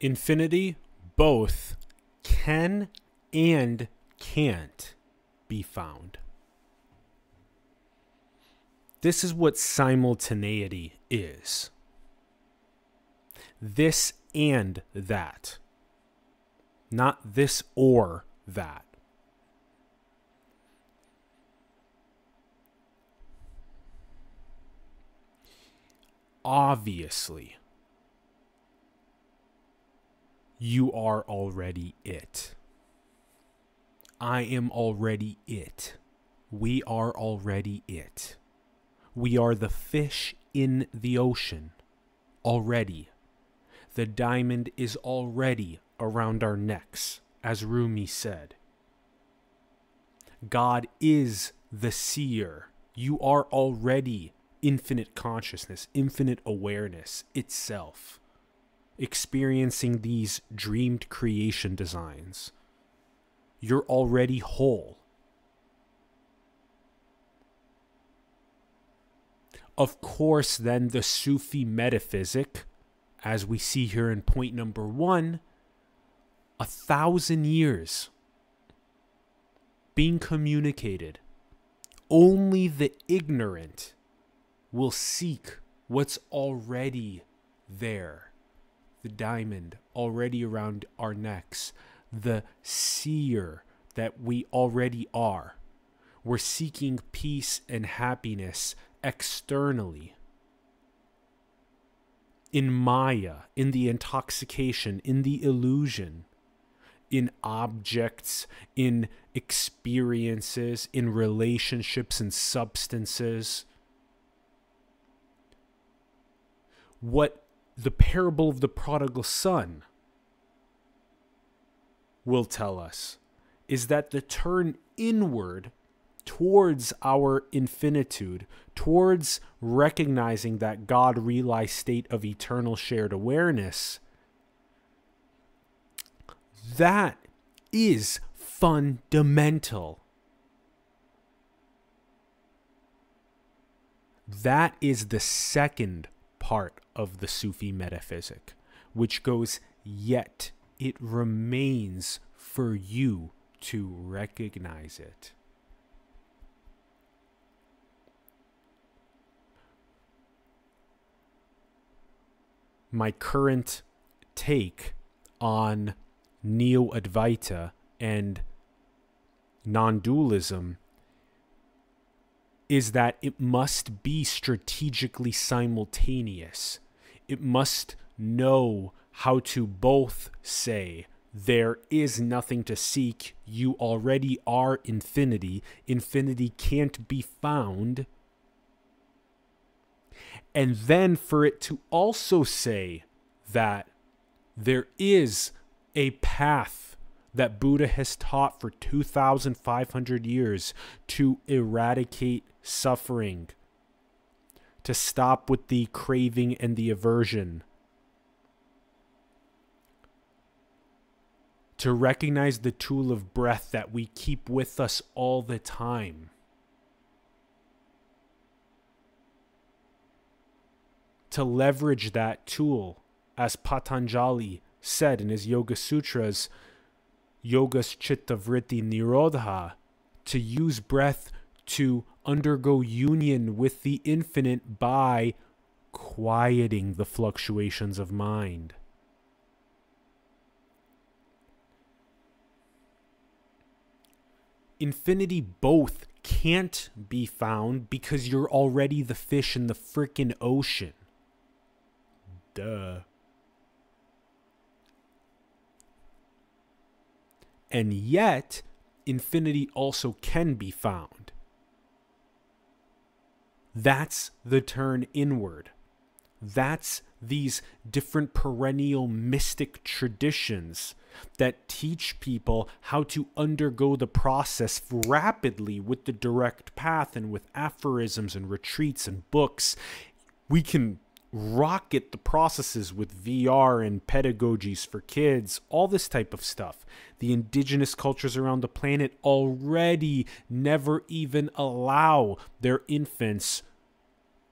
Infinity both can and can't be found. This is what simultaneity is this and that, not this or that. Obviously, you are already it. I am already it. We are already it. We are the fish in the ocean already. The diamond is already around our necks, as Rumi said. God is the seer. You are already infinite consciousness, infinite awareness itself, experiencing these dreamed creation designs. You're already whole. Of course, then the Sufi metaphysic, as we see here in point number one, a thousand years being communicated. Only the ignorant will seek what's already there. The diamond already around our necks, the seer that we already are. We're seeking peace and happiness externally. In Maya, in the intoxication, in the illusion, in objects, in experiences, in relationships and substances. What the parable of the prodigal son will tell us is that the turn inward towards our infinitude, towards recognizing that God realized state of eternal shared awareness, that is fundamental. That is the second part of the Sufi metaphysic, which goes, yet it remains for you to recognize it. My current take on Neo Advaita and non dualism is that it must be strategically simultaneous. It must know how to both say, there is nothing to seek, you already are infinity, infinity can't be found. And then for it to also say that there is a path that Buddha has taught for 2,500 years to eradicate suffering, to stop with the craving and the aversion, to recognize the tool of breath that we keep with us all the time. To leverage that tool, as Patanjali said in his Yoga Sutras, Yogas Chitta Vritti Nirodha, to use breath to undergo union with the infinite by quieting the fluctuations of mind. Infinity both can't be found because you're already the fish in the frickin' ocean. Duh. And yet, infinity also can be found. That's the turn inward. That's these different perennial mystic traditions that teach people how to undergo the process rapidly with the direct path and with aphorisms and retreats and books. We can rocket the processes with VR and pedagogies for kids, all this type of stuff. The indigenous cultures around the planet already never even allow their infants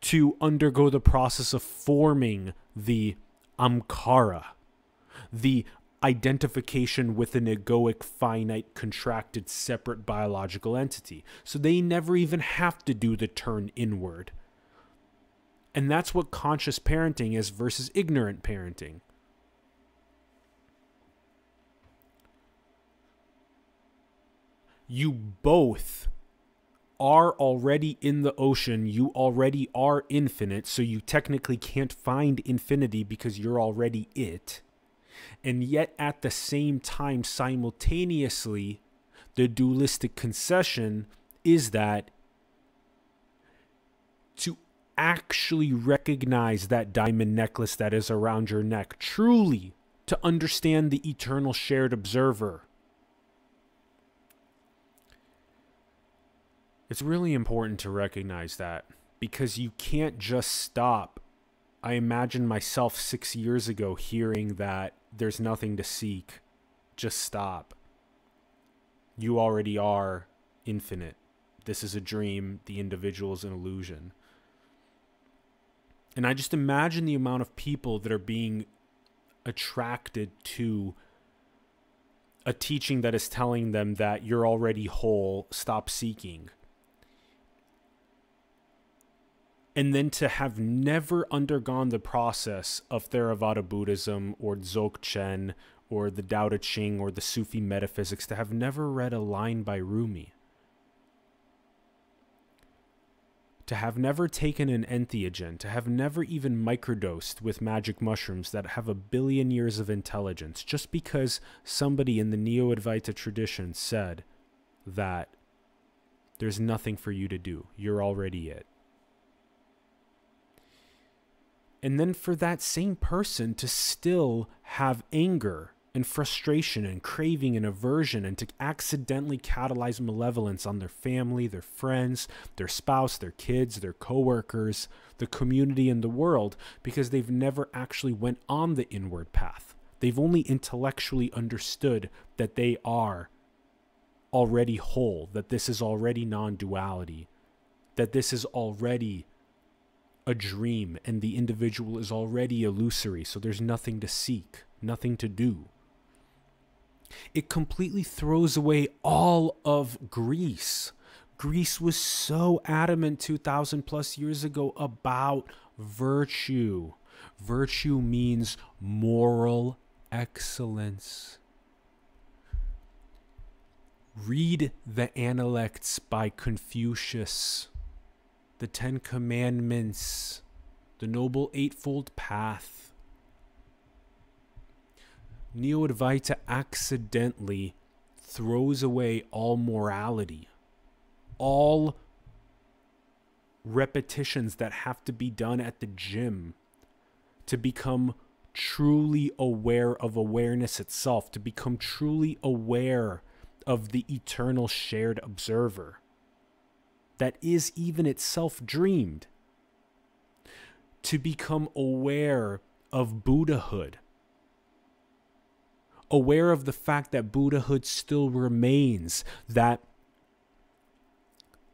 to undergo the process of forming the Amkara. the identification with an egoic, finite, contracted, separate biological entity. So they never even have to do the turn inward. And that's what conscious parenting is versus ignorant parenting. You both are already in the ocean. You already are infinite. So you technically can't find infinity because you're already it. And yet, at the same time, simultaneously, the dualistic concession is that to actually recognize that diamond necklace that is around your neck, truly to understand the eternal shared observer. It's really important to recognize that because you can't just stop. I imagine myself six years ago hearing that there's nothing to seek, just stop. You already are infinite. This is a dream, the individual is an illusion. And I just imagine the amount of people that are being attracted to a teaching that is telling them that you're already whole, stop seeking. And then to have never undergone the process of Theravada Buddhism or Dzogchen or the Tao Te Ching or the Sufi metaphysics, to have never read a line by Rumi. To have never taken an entheogen, to have never even microdosed with magic mushrooms that have a billion years of intelligence, just because somebody in the Neo Advaita tradition said that there's nothing for you to do, you're already it. And then for that same person to still have anger and frustration and craving and aversion and to accidentally catalyze malevolence on their family, their friends, their spouse, their kids, their coworkers, the community and the world because they've never actually went on the inward path. They've only intellectually understood that they are already whole, that this is already non-duality, that this is already a dream and the individual is already illusory, so there's nothing to seek, nothing to do. It completely throws away all of Greece. Greece was so adamant 2,000 plus years ago about virtue. Virtue means moral excellence. Read the Analects by Confucius, the Ten Commandments, the Noble Eightfold Path. Neo Advaita accidentally throws away all morality, all repetitions that have to be done at the gym to become truly aware of awareness itself, to become truly aware of the eternal shared observer that is even itself dreamed, to become aware of Buddhahood aware of the fact that Buddhahood still remains, that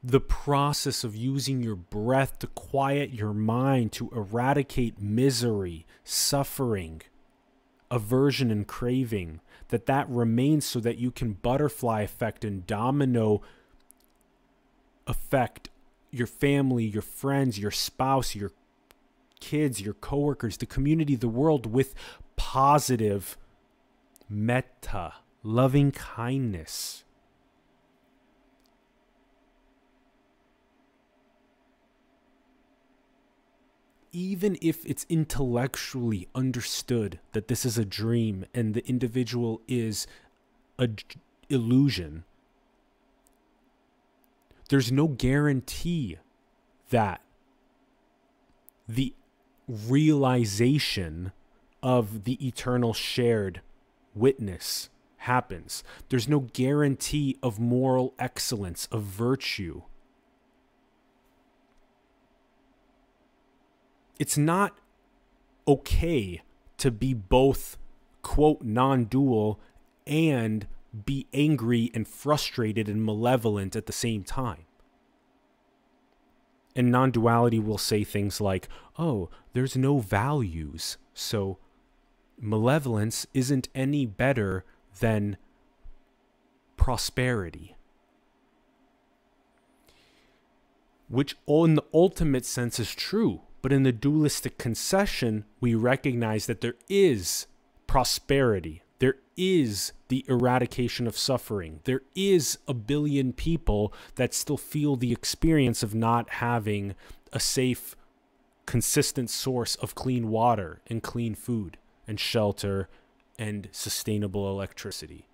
the process of using your breath to quiet your mind, to eradicate misery, suffering, aversion, and craving, that that remains so that you can butterfly effect and domino affect your family, your friends, your spouse, your kids, your coworkers, the community, the world with positive metta, loving kindness. Even if it's intellectually understood that this is a dream and the individual is a illusion, there's no guarantee that the realization of the eternal shared witness happens. There's no guarantee of moral excellence, of virtue. It's not okay to be both, quote, non dual and be angry and frustrated and malevolent at the same time. And non duality will say things like, oh, there's no values, so malevolence isn't any better than prosperity. Which, in the ultimate sense, is true. But in the dualistic concession, we recognize that there is prosperity, there is the eradication of suffering, there is a billion people that still feel the experience of not having a safe, consistent source of clean water and clean food and shelter and sustainable electricity.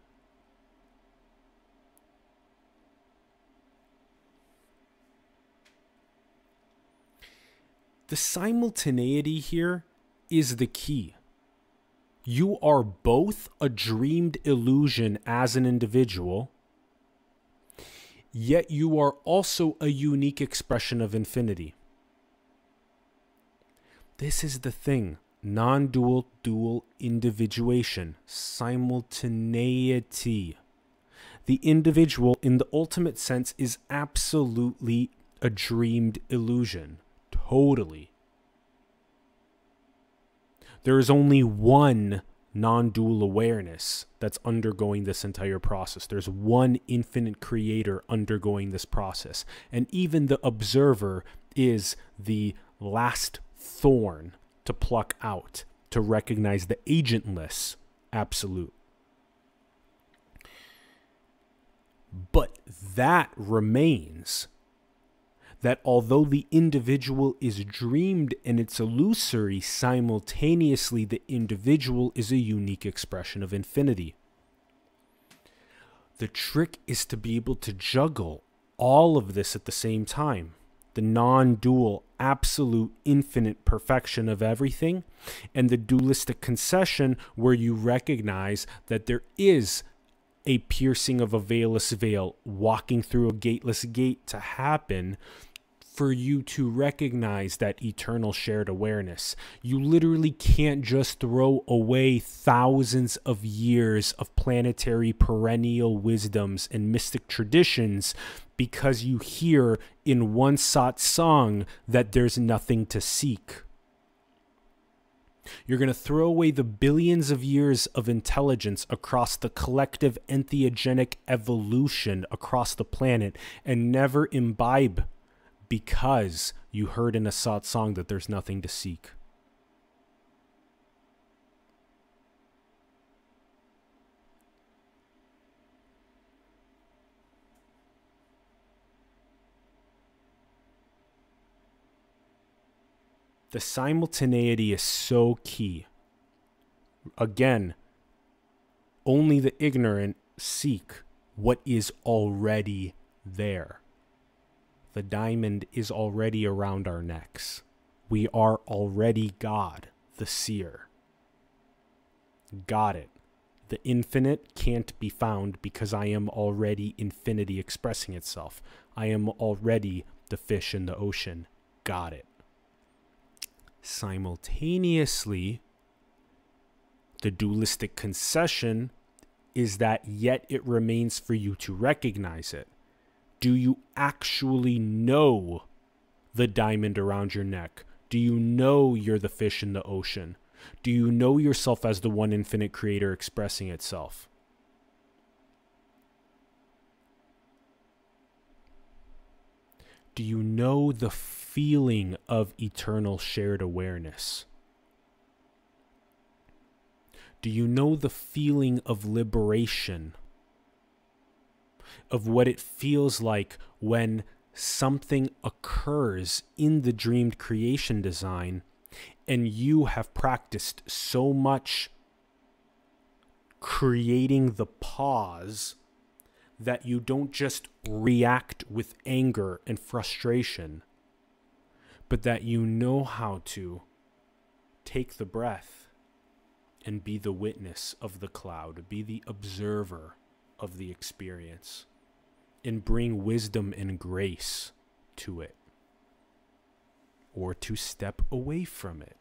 The simultaneity here is the key. You are both a dreamed illusion as an individual, yet you are also a unique expression of infinity. This is the thing non dual, dual individuation, simultaneity. The individual, in the ultimate sense, is absolutely a dreamed illusion. Totally. There is only one non dual awareness that's undergoing this entire process. There's one infinite creator undergoing this process. And even the observer is the last thorn to pluck out to recognize the agentless absolute. But that remains that although the individual is dreamed and it's illusory, simultaneously the individual is a unique expression of infinity. The trick is to be able to juggle all of this at the same time the non dual, absolute, infinite perfection of everything, and the dualistic concession where you recognize that there is a piercing of a veilless veil, walking through a gateless gate to happen for you to recognize that eternal shared awareness. You literally can't just throw away thousands of years of planetary perennial wisdoms and mystic traditions because you hear in one satsang that there's nothing to seek. You're going to throw away the billions of years of intelligence across the collective entheogenic evolution across the planet and never imbibe because you heard in a Satsang that there's nothing to seek. The simultaneity is so key. Again, only the ignorant seek what is already there. The diamond is already around our necks. We are already God, the seer. Got it. The infinite can't be found because I am already infinity expressing itself. I am already the fish in the ocean. Got it. Simultaneously, the dualistic concession is that yet it remains for you to recognize it do you actually know the diamond around your neck? Do you know you're the fish in the ocean? Do you know yourself as the one infinite creator expressing itself? Do you know the feeling of eternal shared awareness? Do you know the feeling of liberation? Of what it feels like when something occurs in the dreamed creation design and you have practiced so much creating the pause that you don't just react with anger and frustration, but that you know how to take the breath and be the witness of the cloud, be the observer of the experience and bring wisdom and grace to it or to step away from it.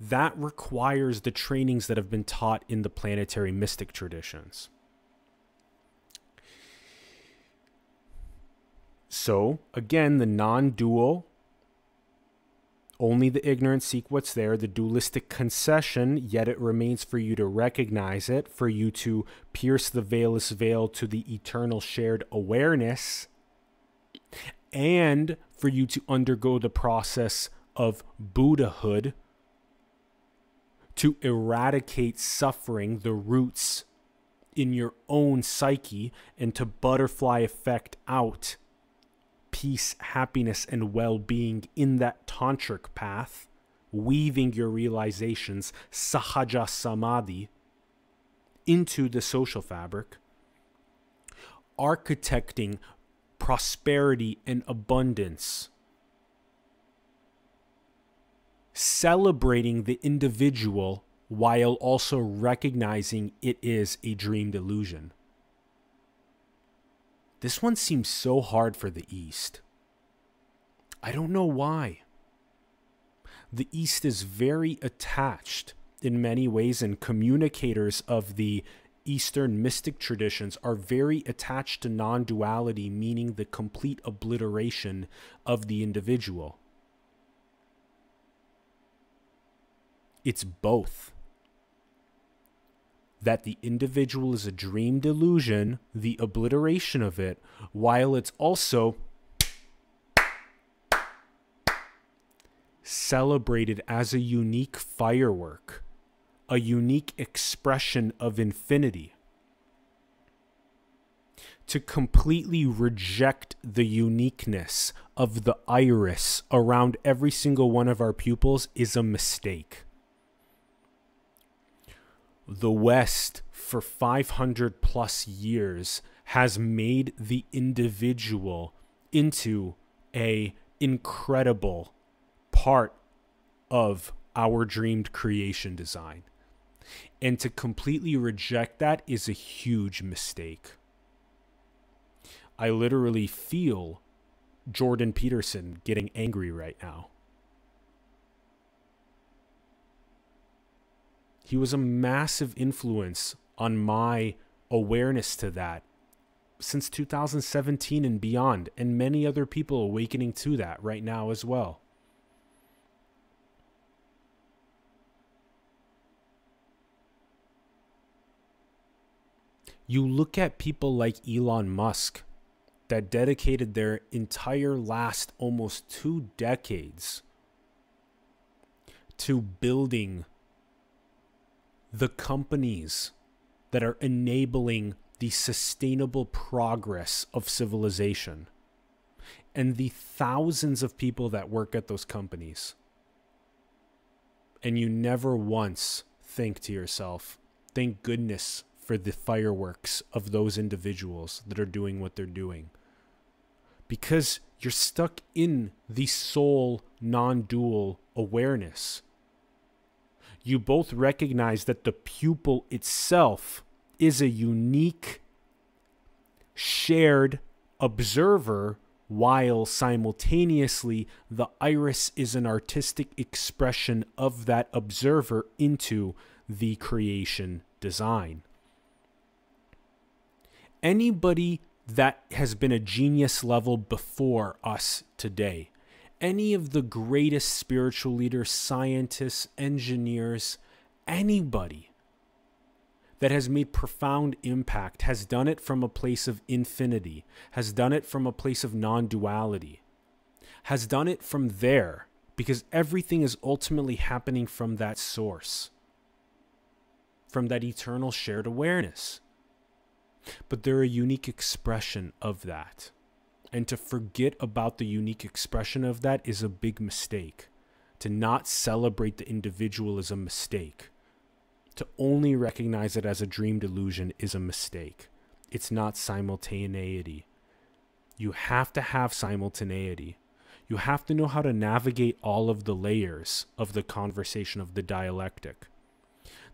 That requires the trainings that have been taught in the planetary mystic traditions. So, again, the non dual Only the ignorant seek what's there, the dualistic concession, yet it remains for you to recognize it, for you to pierce the veilless veil to the eternal shared awareness, and for you to undergo the process of Buddhahood to eradicate suffering, the roots in your own psyche, and to butterfly effect out peace, happiness, and well being in that tantric path, weaving your realizations, sahaja samadhi, into the social fabric, architecting prosperity and abundance, celebrating the individual while also recognizing it is a dream illusion. This one seems so hard for the East. I don't know why. The East is very attached in many ways, and communicators of the Eastern mystic traditions are very attached to non duality, meaning the complete obliteration of the individual. It's both that the individual is a dream delusion, the obliteration of it, while it's also celebrated as a unique firework, a unique expression of infinity. To completely reject the uniqueness of the iris around every single one of our pupils is a mistake the West for 500 plus years has made the individual into a incredible part of our dreamed creation design. And to completely reject that is a huge mistake. I literally feel Jordan Peterson getting angry right now. He was a massive influence on my awareness to that since 2017 and beyond, and many other people awakening to that right now as well. You look at people like Elon Musk that dedicated their entire last almost two decades to building the companies that are enabling the sustainable progress of civilization and the thousands of people that work at those companies. And you never once think to yourself, thank goodness for the fireworks of those individuals that are doing what they're doing. Because you're stuck in the sole non dual awareness you both recognize that the pupil itself is a unique, shared observer, while simultaneously the iris is an artistic expression of that observer into the creation design. Anybody that has been a genius level before us today any of the greatest spiritual leaders, scientists, engineers, anybody that has made profound impact has done it from a place of infinity, has done it from a place of non duality, has done it from there because everything is ultimately happening from that source, from that eternal shared awareness. But they're a unique expression of that. And to forget about the unique expression of that is a big mistake. To not celebrate the individual is a mistake. To only recognize it as a dream delusion is a mistake. It's not simultaneity. You have to have simultaneity. You have to know how to navigate all of the layers of the conversation of the dialectic.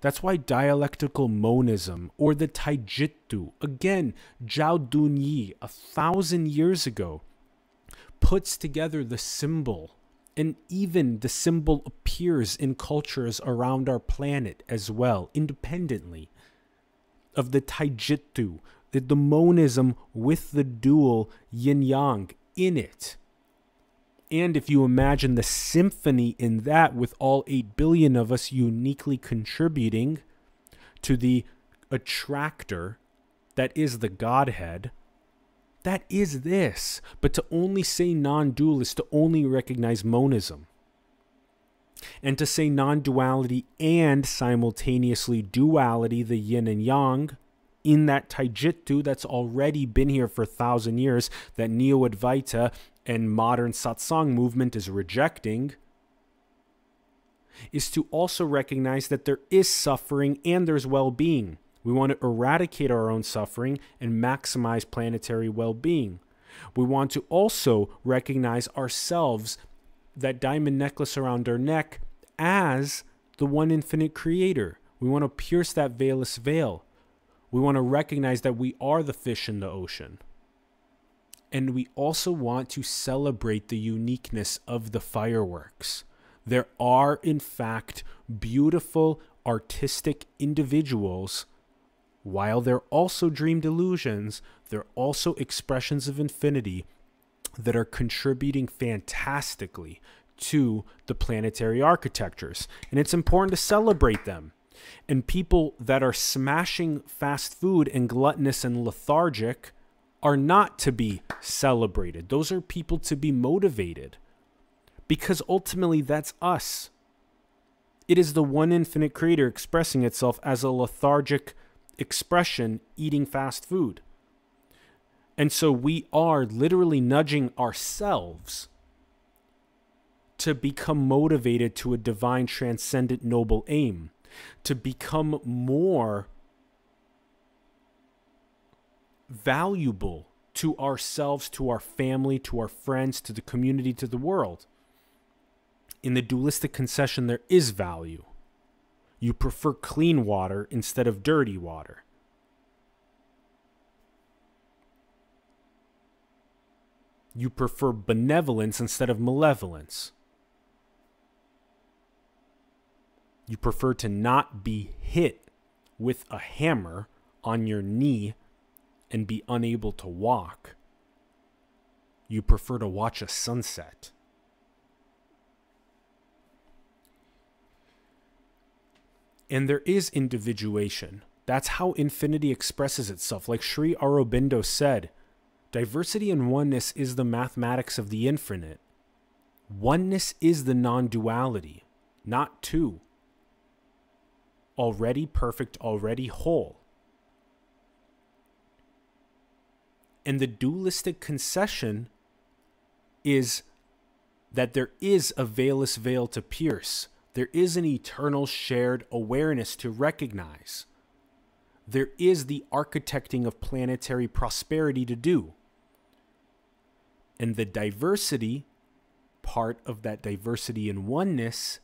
That's why dialectical monism or the Taijitu, again, Zhou Dunyi, a thousand years ago, puts together the symbol. And even the symbol appears in cultures around our planet as well, independently of the Taijitu, the, the monism with the dual yin yang in it. And if you imagine the symphony in that, with all 8 billion of us uniquely contributing to the attractor that is the Godhead, that is this. But to only say non dualist, to only recognize monism, and to say non duality and simultaneously duality, the yin and yang, in that taijitu that's already been here for a thousand years, that Neo Advaita and modern satsang movement is rejecting, is to also recognize that there is suffering and there's well being. We want to eradicate our own suffering and maximize planetary well being. We want to also recognize ourselves, that diamond necklace around our neck, as the one infinite creator. We want to pierce that veilless veil. We want to recognize that we are the fish in the ocean. And we also want to celebrate the uniqueness of the fireworks. There are, in fact, beautiful artistic individuals while they're also dream delusions, they're also expressions of infinity that are contributing fantastically to the planetary architectures. And it's important to celebrate them. And people that are smashing fast food and gluttonous and lethargic are not to be celebrated. Those are people to be motivated. Because ultimately, that's us. It is the one infinite creator expressing itself as a lethargic, expression eating fast food. And so we are literally nudging ourselves to become motivated to a divine, transcendent, noble aim, to become more valuable to ourselves, to our family, to our friends, to the community, to the world. In the dualistic concession, there is value. You prefer clean water instead of dirty water. You prefer benevolence instead of malevolence. You prefer to not be hit with a hammer on your knee and be unable to walk. You prefer to watch a sunset. And there is individuation. That's how infinity expresses itself. Like Sri Aurobindo said, diversity and oneness is the mathematics of the infinite. Oneness is the non duality, not two. Already perfect, already whole. And the dualistic concession is that there is a veilless veil to pierce there is an eternal shared awareness to recognize. There is the architecting of planetary prosperity to do. And the diversity, part of that diversity and oneness,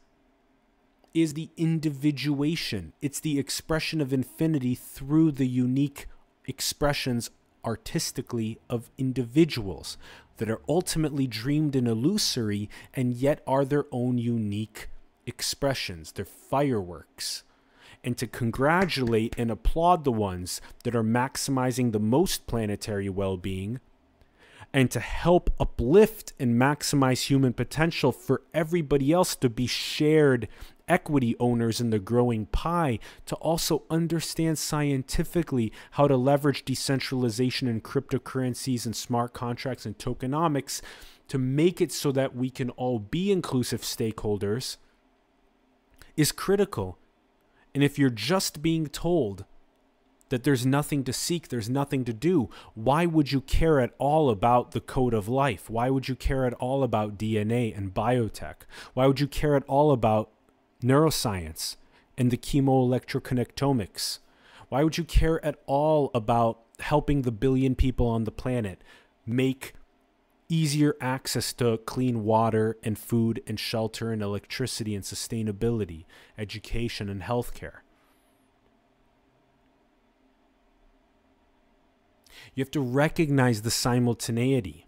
is the individuation. It's the expression of infinity through the unique expressions artistically of individuals that are ultimately dreamed and illusory and yet are their own unique expressions, they're fireworks. And to congratulate and applaud the ones that are maximizing the most planetary well being, and to help uplift and maximize human potential for everybody else to be shared equity owners in the growing pie to also understand scientifically how to leverage decentralization and cryptocurrencies and smart contracts and tokenomics to make it so that we can all be inclusive stakeholders is critical. And if you're just being told that there's nothing to seek, there's nothing to do, why would you care at all about the code of life? Why would you care at all about DNA and biotech? Why would you care at all about neuroscience and the chemoelectroconnectomics? Why would you care at all about helping the billion people on the planet make easier access to clean water and food and shelter and electricity and sustainability, education and healthcare. You have to recognize the simultaneity,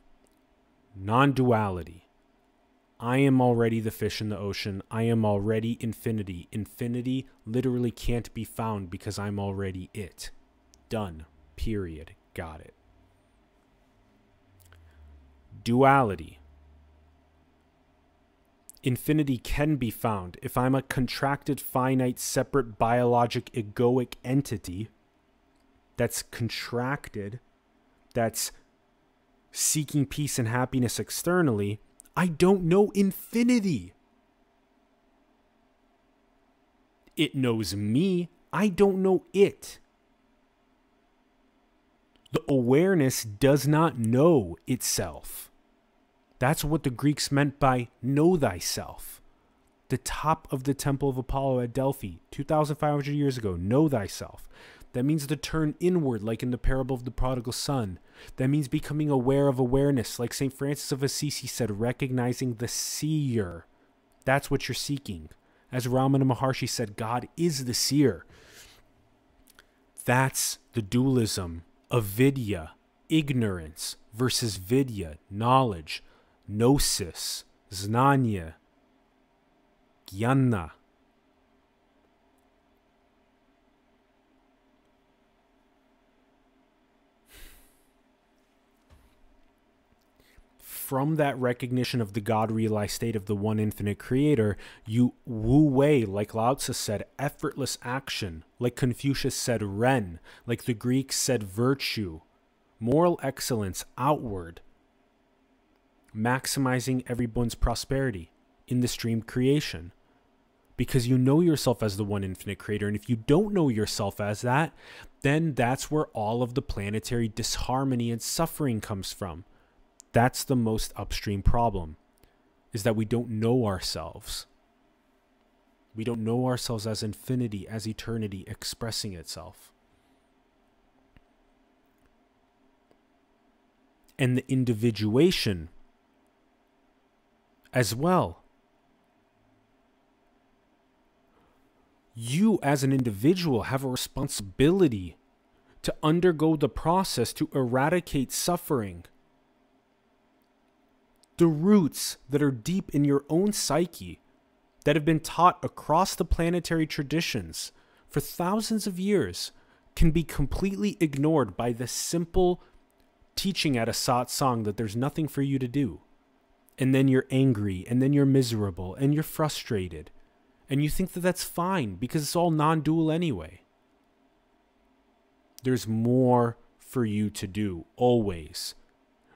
non duality. I am already the fish in the ocean. I am already infinity. Infinity literally can't be found because I'm already it. Done. Period. Got it duality. infinity can be found if I'm a contracted, finite, separate, biologic, egoic entity that's contracted, that's seeking peace and happiness externally. I don't know infinity. It knows me. I don't know it. The awareness does not know itself. That's what the Greeks meant by know thyself. The top of the temple of Apollo at Delphi, 2,500 years ago, know thyself. That means to turn inward, like in the parable of the prodigal son. That means becoming aware of awareness, like St. Francis of Assisi said, recognizing the seer. That's what you're seeking. As Ramana Maharshi said, God is the seer. That's the dualism of avidya, ignorance, versus vidya, knowledge, gnosis, znanya, jnana. From that recognition of the God realized state of the one infinite creator, you wu wei, like Lao Tzu said, effortless action, like Confucius said, ren, like the Greeks said, virtue, moral excellence outward, maximizing everyone's prosperity in the stream creation. Because you know yourself as the one infinite creator. And if you don't know yourself as that, then that's where all of the planetary disharmony and suffering comes from that's the most upstream problem is that we don't know ourselves. We don't know ourselves as infinity, as eternity expressing itself. And the individuation as well. You, as an individual, have a responsibility to undergo the process to eradicate suffering the roots that are deep in your own psyche that have been taught across the planetary traditions for thousands of years can be completely ignored by the simple teaching at a satsang that there's nothing for you to do. And then you're angry, and then you're miserable, and you're frustrated. And you think that that's fine because it's all non dual anyway. There's more for you to do, always.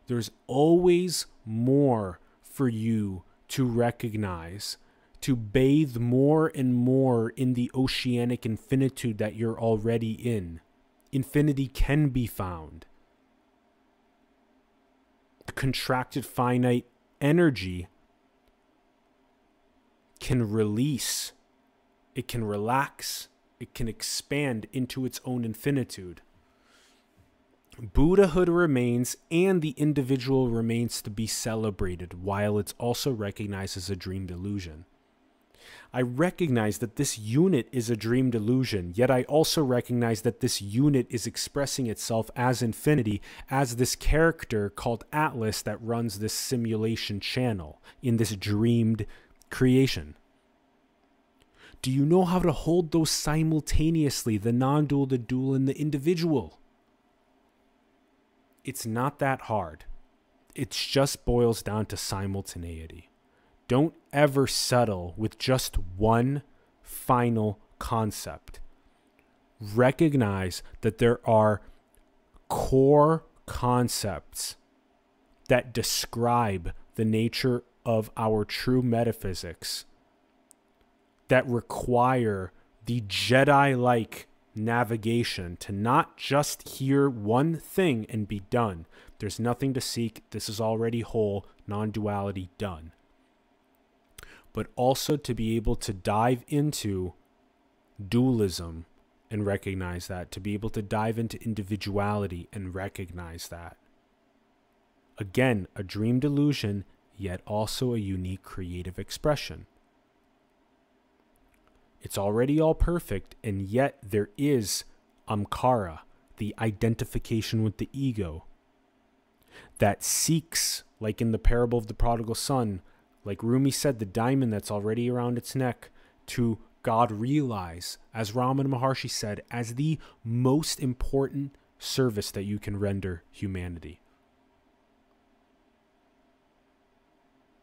There's always more for you to recognize, to bathe more and more in the oceanic infinitude that you're already in. Infinity can be found. The contracted finite energy can release, it can relax, it can expand into its own infinitude. Buddhahood remains and the individual remains to be celebrated while it's also recognized as a dream delusion. I recognize that this unit is a dream delusion, yet I also recognize that this unit is expressing itself as infinity, as this character called Atlas that runs this simulation channel in this dreamed creation. Do you know how to hold those simultaneously the non dual, the dual, and the individual? It's not that hard. It just boils down to simultaneity. Don't ever settle with just one final concept. Recognize that there are core concepts that describe the nature of our true metaphysics that require the Jedi like navigation to not just hear one thing and be done. There's nothing to seek. This is already whole, non duality done. But also to be able to dive into dualism and recognize that, to be able to dive into individuality and recognize that. Again, a dream delusion, yet also a unique creative expression. It's already all perfect, and yet there is Amkara, the identification with the ego, that seeks, like in the parable of the prodigal son, like Rumi said, the diamond that's already around its neck, to God realize, as Ramana Maharshi said, as the most important service that you can render humanity.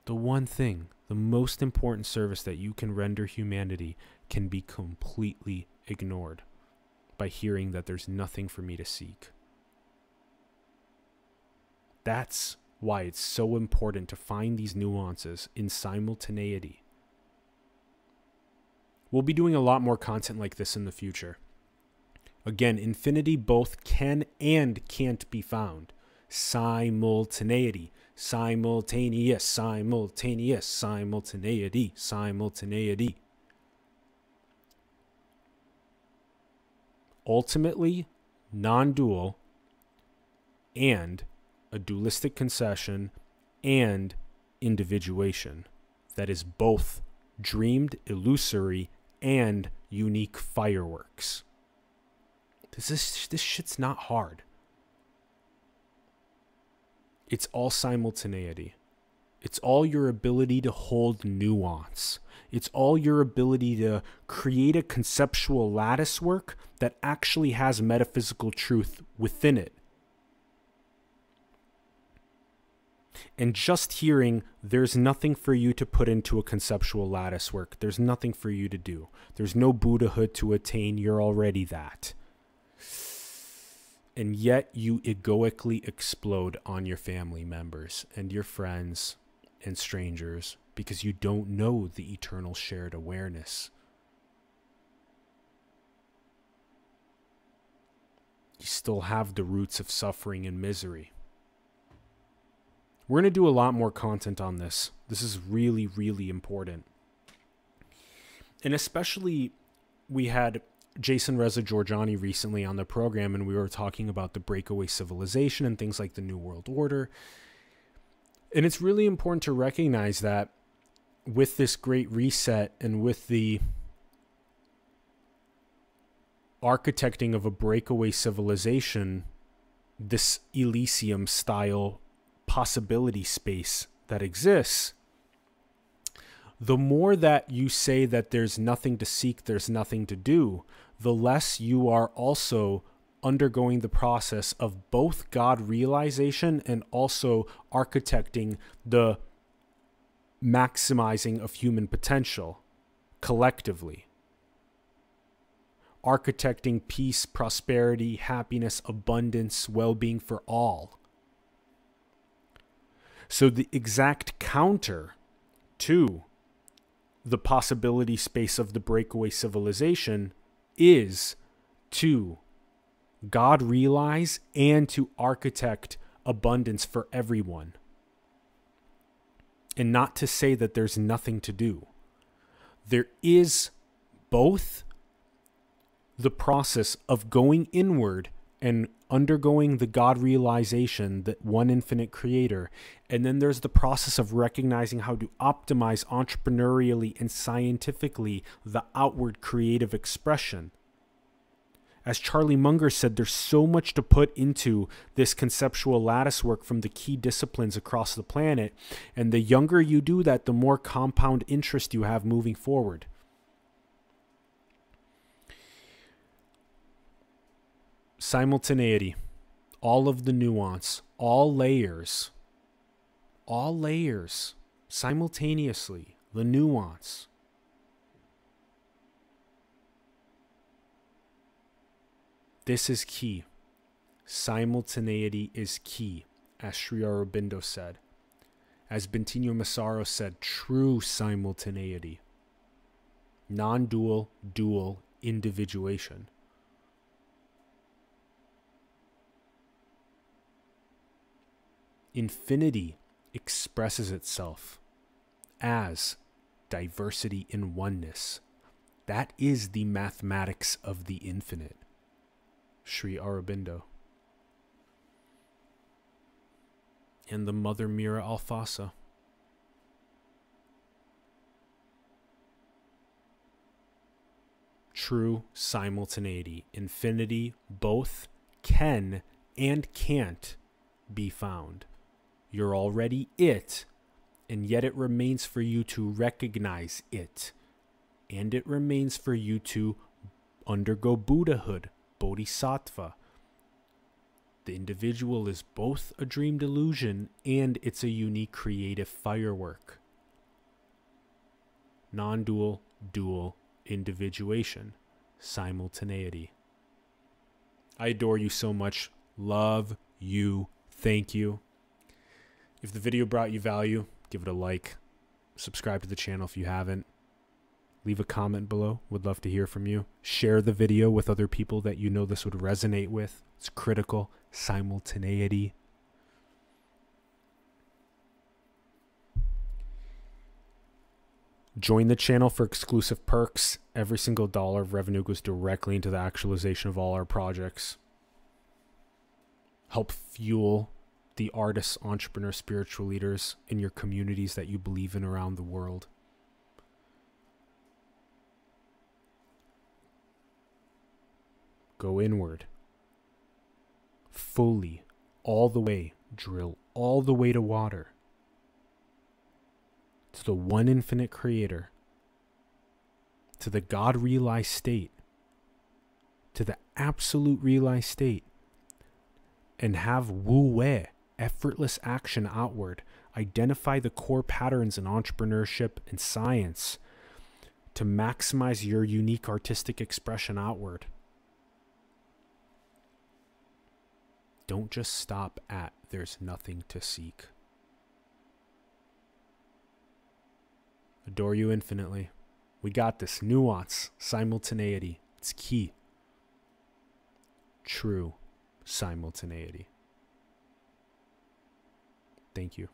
The one thing the most important service that you can render humanity can be completely ignored by hearing that there's nothing for me to seek. That's why it's so important to find these nuances in simultaneity. We'll be doing a lot more content like this in the future. Again, infinity both can and can't be found. Simultaneity, simultaneous, simultaneous, simultaneity, simultaneity. Ultimately, non dual and a dualistic concession and individuation that is both dreamed, illusory, and unique fireworks. This is this shit's not hard. It's all simultaneity. It's all your ability to hold nuance. It's all your ability to create a conceptual lattice work that actually has metaphysical truth within it. And just hearing, there's nothing for you to put into a conceptual lattice work. There's nothing for you to do. There's no Buddhahood to attain. You're already that. And yet you egoically explode on your family members and your friends and strangers because you don't know the eternal shared awareness. You still have the roots of suffering and misery. We're going to do a lot more content on this. This is really, really important. And especially, we had Jason Reza Jorjani recently on the program, and we were talking about the breakaway civilization and things like the New World Order. And it's really important to recognize that with this great reset and with the architecting of a breakaway civilization, this Elysium style possibility space that exists, the more that you say that there's nothing to seek, there's nothing to do, the less you are also undergoing the process of both God realization and also architecting the maximizing of human potential collectively. Architecting peace, prosperity, happiness, abundance, well being for all. So, the exact counter to the possibility space of the breakaway civilization is to God realize and to architect abundance for everyone. And not to say that there's nothing to do. There is both the process of going inward and undergoing the God realization that one infinite creator. And then there's the process of recognizing how to optimize entrepreneurially and scientifically the outward creative expression. As Charlie Munger said, there's so much to put into this conceptual lattice work from the key disciplines across the planet. And the younger you do that, the more compound interest you have moving forward. Simultaneity, all of the nuance, all layers, all layers simultaneously, the nuance. This is key. Simultaneity is key, as Sri Aurobindo said. As Bentinho Massaro said, true simultaneity. Non dual, dual individuation. Infinity expresses itself as diversity in oneness. That is the mathematics of the infinite. Sri Aurobindo. And the Mother Mira Alfassa. True simultaneity. Infinity both can and can't be found. You're already it, and yet it remains for you to recognize it. And it remains for you to undergo Buddhahood, Bodhisattva. The individual is both a dream delusion and it's a unique creative firework. non dual, dual, individuation, simultaneity. I adore you so much. Love you. Thank you. If the video brought you value, give it a like. Subscribe to the channel if you haven't. Leave a comment below. Would love to hear from you. Share the video with other people that you know this would resonate with. It's critical. Simultaneity. Join the channel for exclusive perks. Every single dollar of revenue goes directly into the actualization of all our projects. Help fuel the artists, entrepreneurs, spiritual leaders in your communities that you believe in around the world. Go inward. Fully, all the way, drill. All the way to water. To the one infinite creator, to the God realized state, to the absolute realized state, and have wu wei, effortless action outward, identify the core patterns in entrepreneurship and science to maximize your unique artistic expression outward. Don't just stop at there's nothing to seek. Adore you infinitely. We got this. Nuance, simultaneity. It's key. True simultaneity. Thank you.